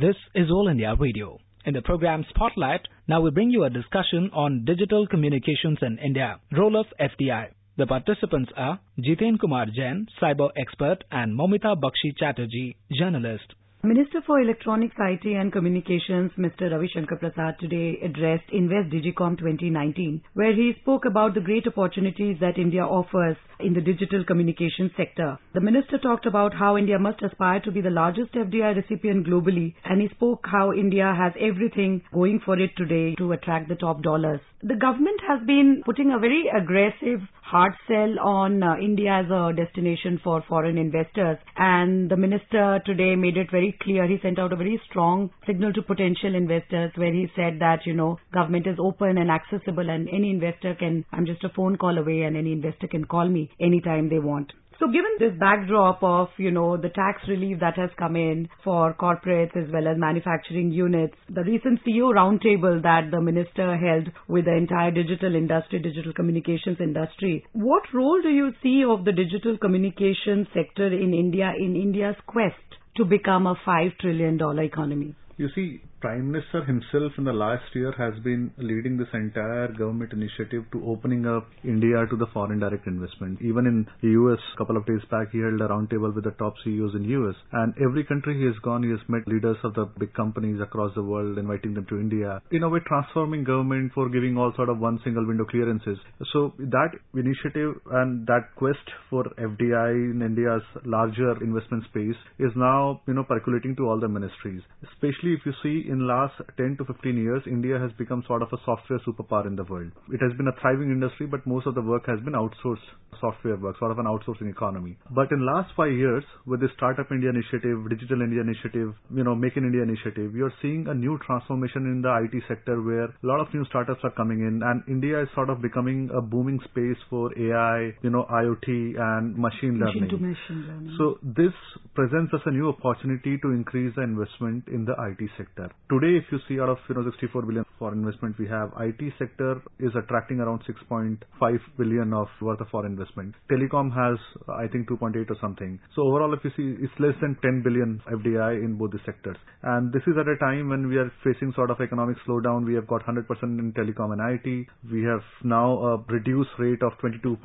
This is All India Radio. In the program Spotlight, now we bring you a discussion on digital communications in India, role of FDI. The participants are Jiten Kumar Jain, cyber expert, and Momita Bakshi Chatterjee, journalist. Minister for Electronics, IT and Communications, Mr. Ravi Shankar Prasad today addressed Invest Digicom 2019, where he spoke about the great opportunities that India offers in the digital communication sector. The minister talked about how India must aspire to be the largest FDI recipient globally, and he spoke how India has everything going for it today to attract the top dollars. The government has been putting a very aggressive hard sell on uh, India as a destination for foreign investors, and the minister today made it very clear. He sent out a very strong signal to potential investors where he said that, you know, government is open and accessible and any investor can, I'm just a phone call away and any investor can call me anytime they want. So given this backdrop of, you know, the tax relief that has come in for corporates as well as manufacturing units, the recent CEO roundtable that the minister held with the entire digital industry, digital communications industry, what role do you see of the digital communication sector in India in India's quest to become a $5 trillion economy? You see, Prime Minister himself in the last year has been leading this entire government initiative to opening up India to the foreign direct investment. Even in the US, a couple of days back, he held a roundtable with the top CEOs in US. And every country he has gone, he has met leaders of the big companies across the world, inviting them to India. In a way, transforming government for giving all sort of one single window clearances. So that initiative and that quest for FDI in India's larger investment space is now, you know, percolating to all the ministries. Especially if you see in last 10 to 15 years, India has become sort of a software superpower in the world. It has been a thriving industry, but most of the work has been outsourced software work, sort of an outsourcing economy. But in last five years, with the Startup India initiative, Digital India initiative, you know, Make in India initiative, you're seeing a new transformation in the IT sector where a lot of new startups are coming in and India is sort of becoming a booming space for AI, you know, IoT and machine learning. Machine to machine learning. So this presents us a new opportunity to increase the investment in the IT sector. Today, if you see out of, you know, 64 billion for investment we have, IT sector is attracting around 6.5 billion of worth of foreign investment. Telecom has, I think, 2.8 or something. So overall, if you see, it's less than 10 billion FDI in both the sectors. And this is at a time when we are facing sort of economic slowdown. We have got 100% in telecom and IT. We have now a reduced rate of 22%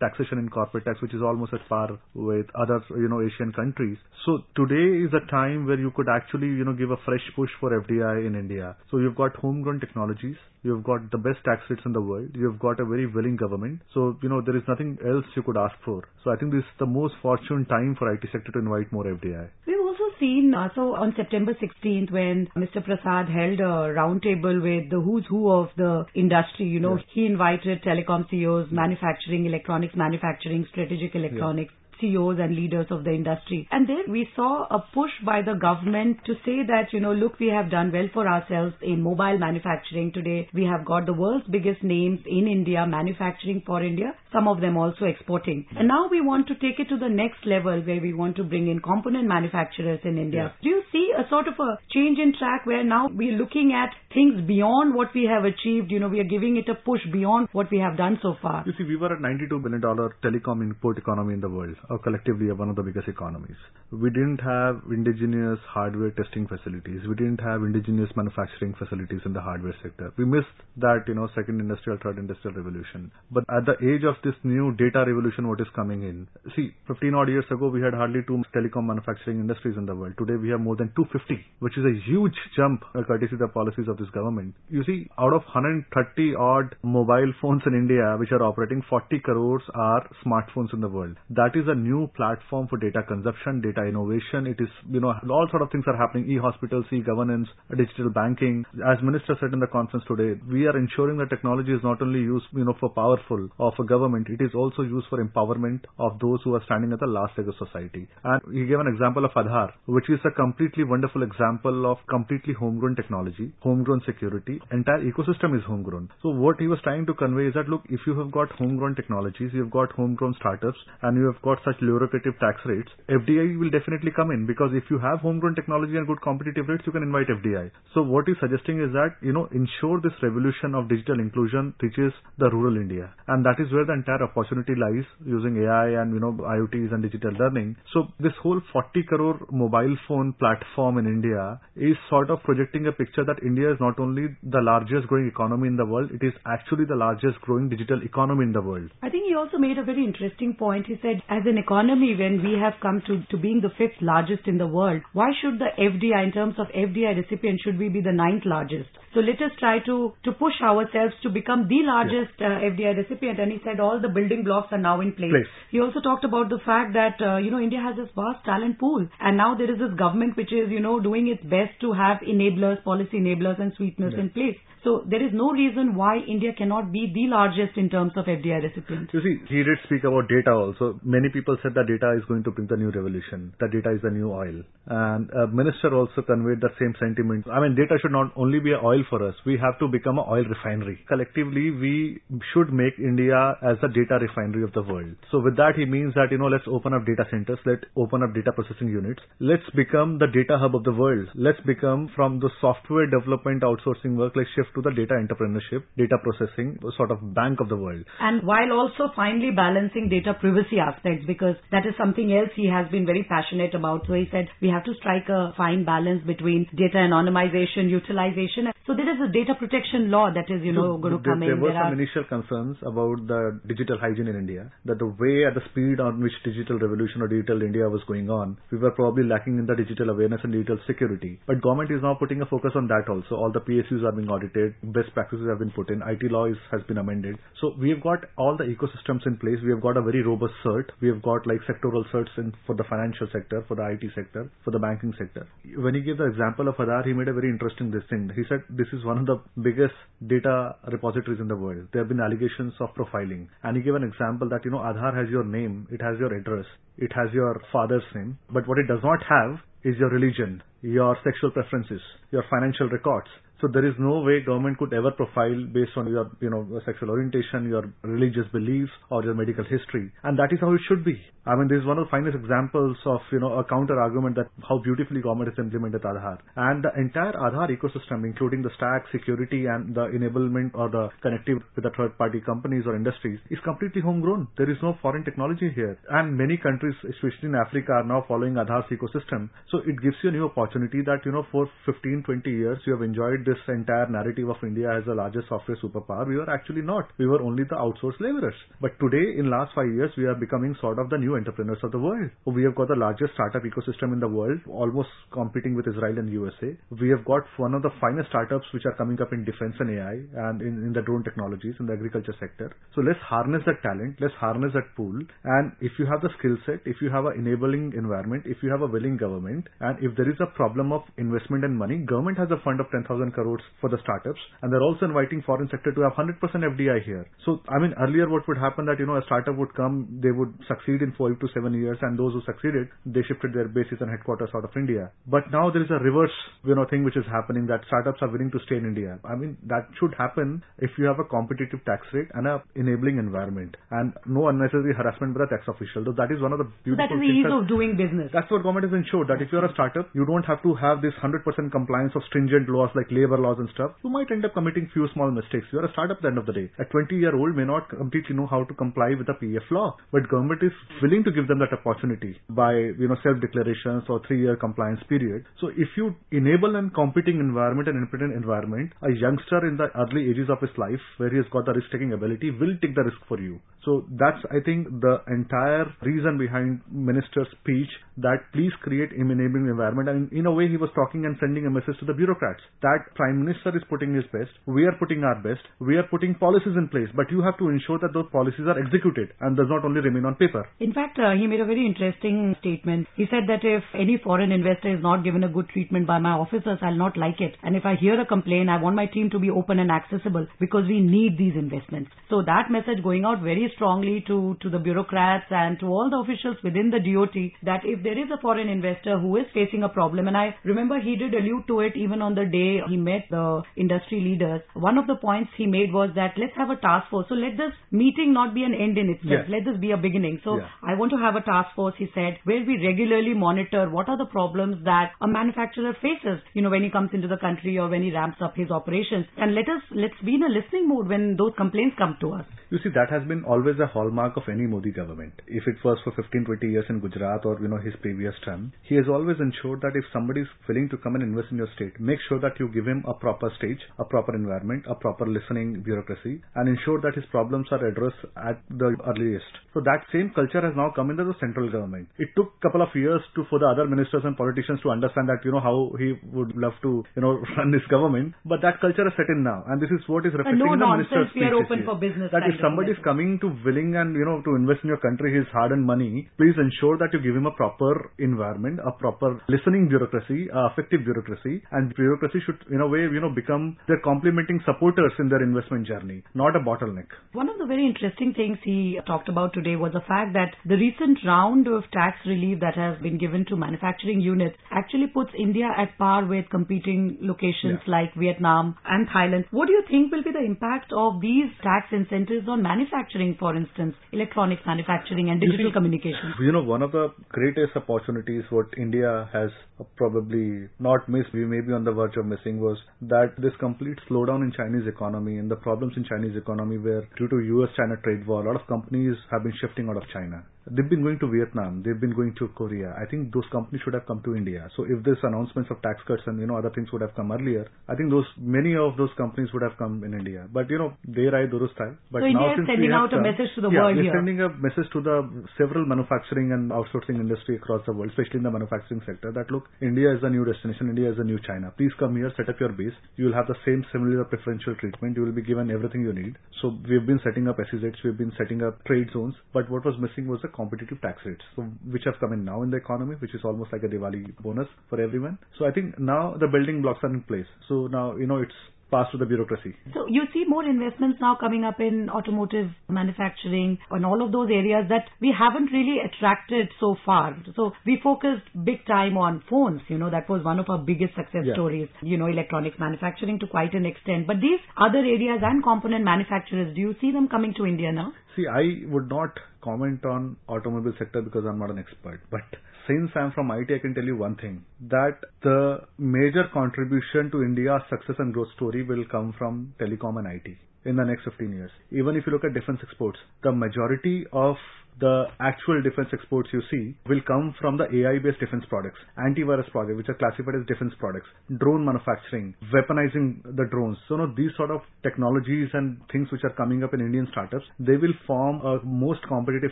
taxation in corporate tax, which is almost at par with other, you know, Asian countries. So today is a time where you could actually, you know, give a fresh push for FDI in India. So you've got homegrown technologies. You've got the best tax rates in the world. You've got a very willing government. So, you know, there is nothing else you could ask for. So I think this is the most fortunate time for IT sector to invite more FDI. We've also seen, uh, so on September 16th when Mr. Prasad held a roundtable with the who's who of the industry, you know, Yes. he invited telecom CEOs, manufacturing, electronics manufacturing, strategic electronics. CEOs and leaders of the industry. And there we saw a push by the government to say that, you know, look, we have done well for ourselves in mobile manufacturing today. We have got the world's biggest names in India manufacturing for India, some of them also exporting. And now we want to take it to the next level where we want to bring in component manufacturers in India. Do you see a sort of a change in track where now we're looking at things beyond what we have achieved? You know, we are giving it a push beyond what we have done so far. You see, we were a $92 billion telecom import economy in the world, or collectively one of the biggest economies. We didn't have indigenous hardware testing facilities. We didn't have indigenous manufacturing facilities in the hardware sector. We missed that, you know, second industrial, third industrial revolution. But at the age of this new data revolution, what is coming in? See, 15 odd years ago, we had hardly two telecom manufacturing industries in the world. Today, we have more than 250, which is a huge jump, uh, courtesy the policies of this government. You see, out of 130 odd mobile phones in India, which are operating, 40 crores are smartphones in the world. That is a new platform for data consumption, data innovation. It is, you know, all sort of things are happening. E-hospitals, e-governance, digital banking. As Minister said in the conference today, we are ensuring that technology is not only used, you know, for powerful of a government, it is also used for empowerment of those who are standing at the last leg of society. And he gave an example of Aadhaar, which is a completely wonderful example of completely homegrown technology, homegrown security. Entire ecosystem is homegrown. So what he was trying to convey is that, look, if you have got homegrown technologies, you've got homegrown startups, and you have got such lucrative tax rates, FDI will definitely come in because if you have homegrown technology and good competitive rates, you can invite FDI. So what he's suggesting is that, you know, ensure this revolution of digital inclusion reaches the rural India. And that is where the entire opportunity lies using AI and, you know, IoTs and digital learning. So this whole 40 crore mobile phone platform telecom in India is sort of projecting a picture that India is not only the largest growing economy in the world, it is actually the largest growing digital economy in the world. I think he also made a very interesting point. He said, as an economy, when we have come to, to being the fifth largest in the world, why should the FDI, in terms of FDI recipient, should we be the ninth largest? So let us try to, to push ourselves to become the largest uh, FDI recipient. And he said all the building blocks are now in place. Place. He also talked about the fact that, uh, you know, India has this vast talent pool. And now there is this government which is, you know, doing its best to have enablers, policy enablers and sweeteners in place. So there is no reason why India cannot be the largest in terms of FDI recipients. You see, he did speak about data also. Many people said that data is going to bring the new revolution. That data is the new oil. And a minister also conveyed the same sentiment. I mean, data should not only be oil for us. We have to become an oil refinery. Collectively, we should make India as a data refinery of the world. So with that, he means that, you know, let's open up data centers. Let's open up data processing units. Let's become the data hub of the world. Let's become from the software development outsourcing work, let's shift to the data entrepreneurship, data processing, sort of bank of the world. And while also finally balancing data privacy aspects because that is something else he has been very passionate about. So he said we have to strike a fine balance between data anonymization, utilization. So there is a data protection law that is, you know, So going to come there in. were There were some are initial concerns about the digital hygiene in India, that the way at the speed on which digital revolution or digital India was going on, we were probably lacking in the digital awareness and digital security. But government is now putting a focus on that also. All the PSUs are being audited, best practices have been put in, IT law has been amended. So we have got all the ecosystems in place. We have got a very robust cert. We have got like sectoral certs in for the financial sector, for the IT sector, for the banking sector. When he gave the example of Aadhaar, he made a very interesting thing. He said this is one of the biggest data repositories in the world. There have been allegations of profiling. And he gave an example that, you know, Aadhaar has your name, it has your address, it has your father's name, but what it does not have is your religion, your sexual preferences, your financial records. So there is no way government could ever profile based on your, you know, sexual orientation, your religious beliefs, or your medical history. And that is how it should be. I mean, this is one of the finest examples of, you know, a counter argument that how beautifully government has implemented Aadhaar. And the entire Aadhaar ecosystem, including the stack, security, and the enablement or the connectivity with the third-party companies or industries, is completely homegrown. There is no foreign technology here. And many countries, especially in Africa, are now following Aadhaar's ecosystem. So it gives you a new opportunity that, you know, for 15, 20 years, you have enjoyed this entire narrative of India as the largest software superpower. We were actually not. We were only the outsourced laborers. But today, in last five years, we are becoming sort of the new entrepreneurs of the world. We have got the largest startup ecosystem in the world, almost competing with Israel and USA. We have got one of the finest startups which are coming up in defense and AI and in, in the drone technologies in the agriculture sector. So let's harness that talent, let's harness that pool. And if you have the skill set, if you have an enabling environment, if you have a willing government, and if there is a problem of investment and money, government has a fund of 10,000 crores for the startups, and they're also inviting foreign sector to have 100% FDI here. So, I mean, earlier what would happen that, you know, a startup would come, they would succeed in five to seven years, and those who succeeded, they shifted their bases and headquarters out of India. But now there is a reverse, you know, thing which is happening that startups are willing to stay in India. I mean, that should happen if you have a competitive tax rate and a enabling environment, and no unnecessary harassment by the tax official. So that is one of the so beautiful that is the things ease of doing business. that's what government has ensured that if you're a startup, you don't have to have this 100% compliance of stringent laws like labor laws and stuff. You might end up committing few small mistakes. You're a startup at the end of the day. A 20 year old may not completely know how to comply with the PF law, but government is willing to give them that opportunity by, you know, self declarations or three year compliance period. So if you enable an competing environment and independent environment, a youngster in the early ages of his life where he has got the risk taking ability will take the risk for you. So that's, I think, the entire reason behind minister's speech that please create an enabling environment. And in a way, he was talking and sending a message to the bureaucrats that prime minister is putting his best. We are putting our best. We are putting policies in place, but you have to ensure that those policies are executed and does not only remain on paper. In fact, uh, he made a very interesting statement. He said that if any foreign investor is not given a good treatment by my officers, I'll not like it. And if I hear a complaint, I want my team to be open and accessible because we need these investments. So that message going out very strongly to, to the bureaucrats and to all the officials within the DOT that if there is a foreign investor who is facing a problem, and I remember he did allude to it even on the day he met the industry leaders. One of the points he made was that let's have a task force. So let this meeting not be an end in itself. Yes. Let this be a beginning. So Yeah. I want to have a task force, he said, where we regularly monitor what are the problems that a manufacturer faces, you know, when he comes into the country or when he ramps up his operations. And let us, let's be in a listening mood when those complaints come to us. You see, that has been always a hallmark of any Modi government. If it was for 15, 20 years in Gujarat or, you know, his previous term, he has always ensured that if somebody is willing to come and invest in your state, make sure that you give him a proper stage, a proper environment, a proper listening bureaucracy, and ensure that his problems are addressed at the earliest. So that same culture has now come into the central government. It took a couple of years to for the other ministers and politicians to understand that you know how he would love to you know run this government, but that culture is set in now, and this is what is reflecting no in the nonsense, we are open for business That if somebody is coming to willing and you know to invest in your country his hard-earned money, please ensure that you give him a proper environment, a proper listening bureaucracy, a effective bureaucracy, and bureaucracy should in a way you know become their complementing supporters in their investment journey, not a bottleneck. One of the very interesting things he talked about today was the fact that the recent round of tax relief that has been given to manufacturing units actually puts India at par with competing locations Yeah. like Vietnam and Thailand. What do you think will be the impact of these tax incentives on manufacturing, for instance, electronics manufacturing and You digital see, communications? You know, one of the greatest opportunities what India has probably not missed, we may be on the verge of missing, was that this complete slowdown in Chinese economy and the problems in Chinese economy where due to US-China trade war, a lot of companies have been shifting out of China. They've been going to Vietnam, they've been going to Korea. I think those companies should have come to India. So if this announcements of tax cuts and, you know, other things would have come earlier, I think those, many of those companies would have come in India. But, you know, they are durust hai. But So now India is sending out a come- message to the yeah, world we're here. sending a message to the several manufacturing and outsourcing industry across the world, especially in the manufacturing sector, that look, India is the new destination, India is the new China. Please come here, set up your base. You will have the same similar preferential treatment. You will be given everything you need. So we've been setting up SEZs, we've been setting up trade zones, but what was missing was the competitive tax rates, so which have come in now in the economy, which is almost like a Diwali bonus for everyone. So I think now the building blocks are in place. So now, you know, it's passed to the bureaucracy. So you see more investments now coming up in automotive manufacturing and all of those areas that we haven't really attracted so far. So we focused big time on phones, you know, that was one of our biggest success Yeah. stories, you know, electronics manufacturing to quite an extent. But these other areas and component manufacturers, do you see them coming to India now? See, I would not comment on automobile sector because I'm not an expert. But since I'm from IT, I can tell you one thing, that the major contribution to India's success and growth story will come from telecom and IT in the next 15 years. Even if you look at defense exports, the majority of the actual defense exports you see will come from the AI-based defense products, antivirus products, which are classified as defense products, drone manufacturing, weaponizing the drones. So, you know, these sort of technologies and things which are coming up in Indian startups, they will form a most competitive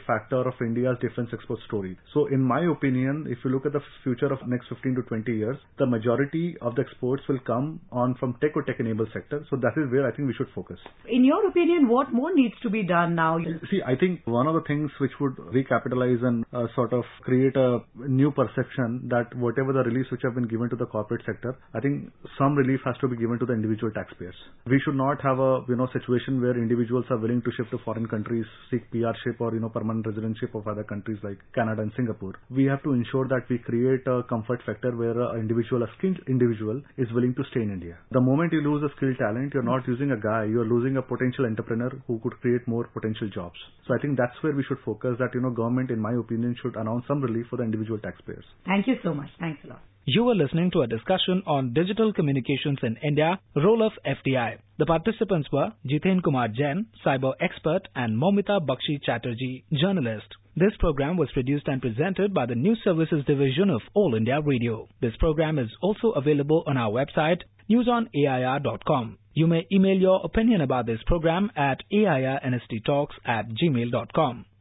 factor of India's defense export story. So, in my opinion, if you look at the future of next 15 to 20 years, the majority of the exports will come on from tech or tech-enabled sector. So, that is where I think we should focus. In your opinion, what more needs to be done now? See, I think one of the things which would recapitalize and uh, sort of create a new perception that whatever the reliefs which have been given to the corporate sector, I think some relief has to be given to the individual taxpayers. We should not have a you know situation where individuals are willing to shift to foreign countries, seek PR-ship or you know permanent residentship of other countries like Canada and Singapore. We have to ensure that we create a comfort factor where an individual, a skilled individual, is willing to stay in India. The moment you lose a skilled talent, you're not using a guy, you're losing a potential entrepreneur who could create more potential jobs. So I think that's where we should focus. That you know, government, in my opinion, should announce some relief for the individual taxpayers. Thank you so much. Thanks a lot. You were listening to a discussion on digital communications in India, role of FDI. The participants were Jiten Kumar Jain, cyber expert, and Momita Bakshi Chatterjee, journalist. This program was produced and presented by the News Services Division of All India Radio. This program is also available on our website, newsonair.com. You may email your opinion about this program at airnsttalks at gmail.com.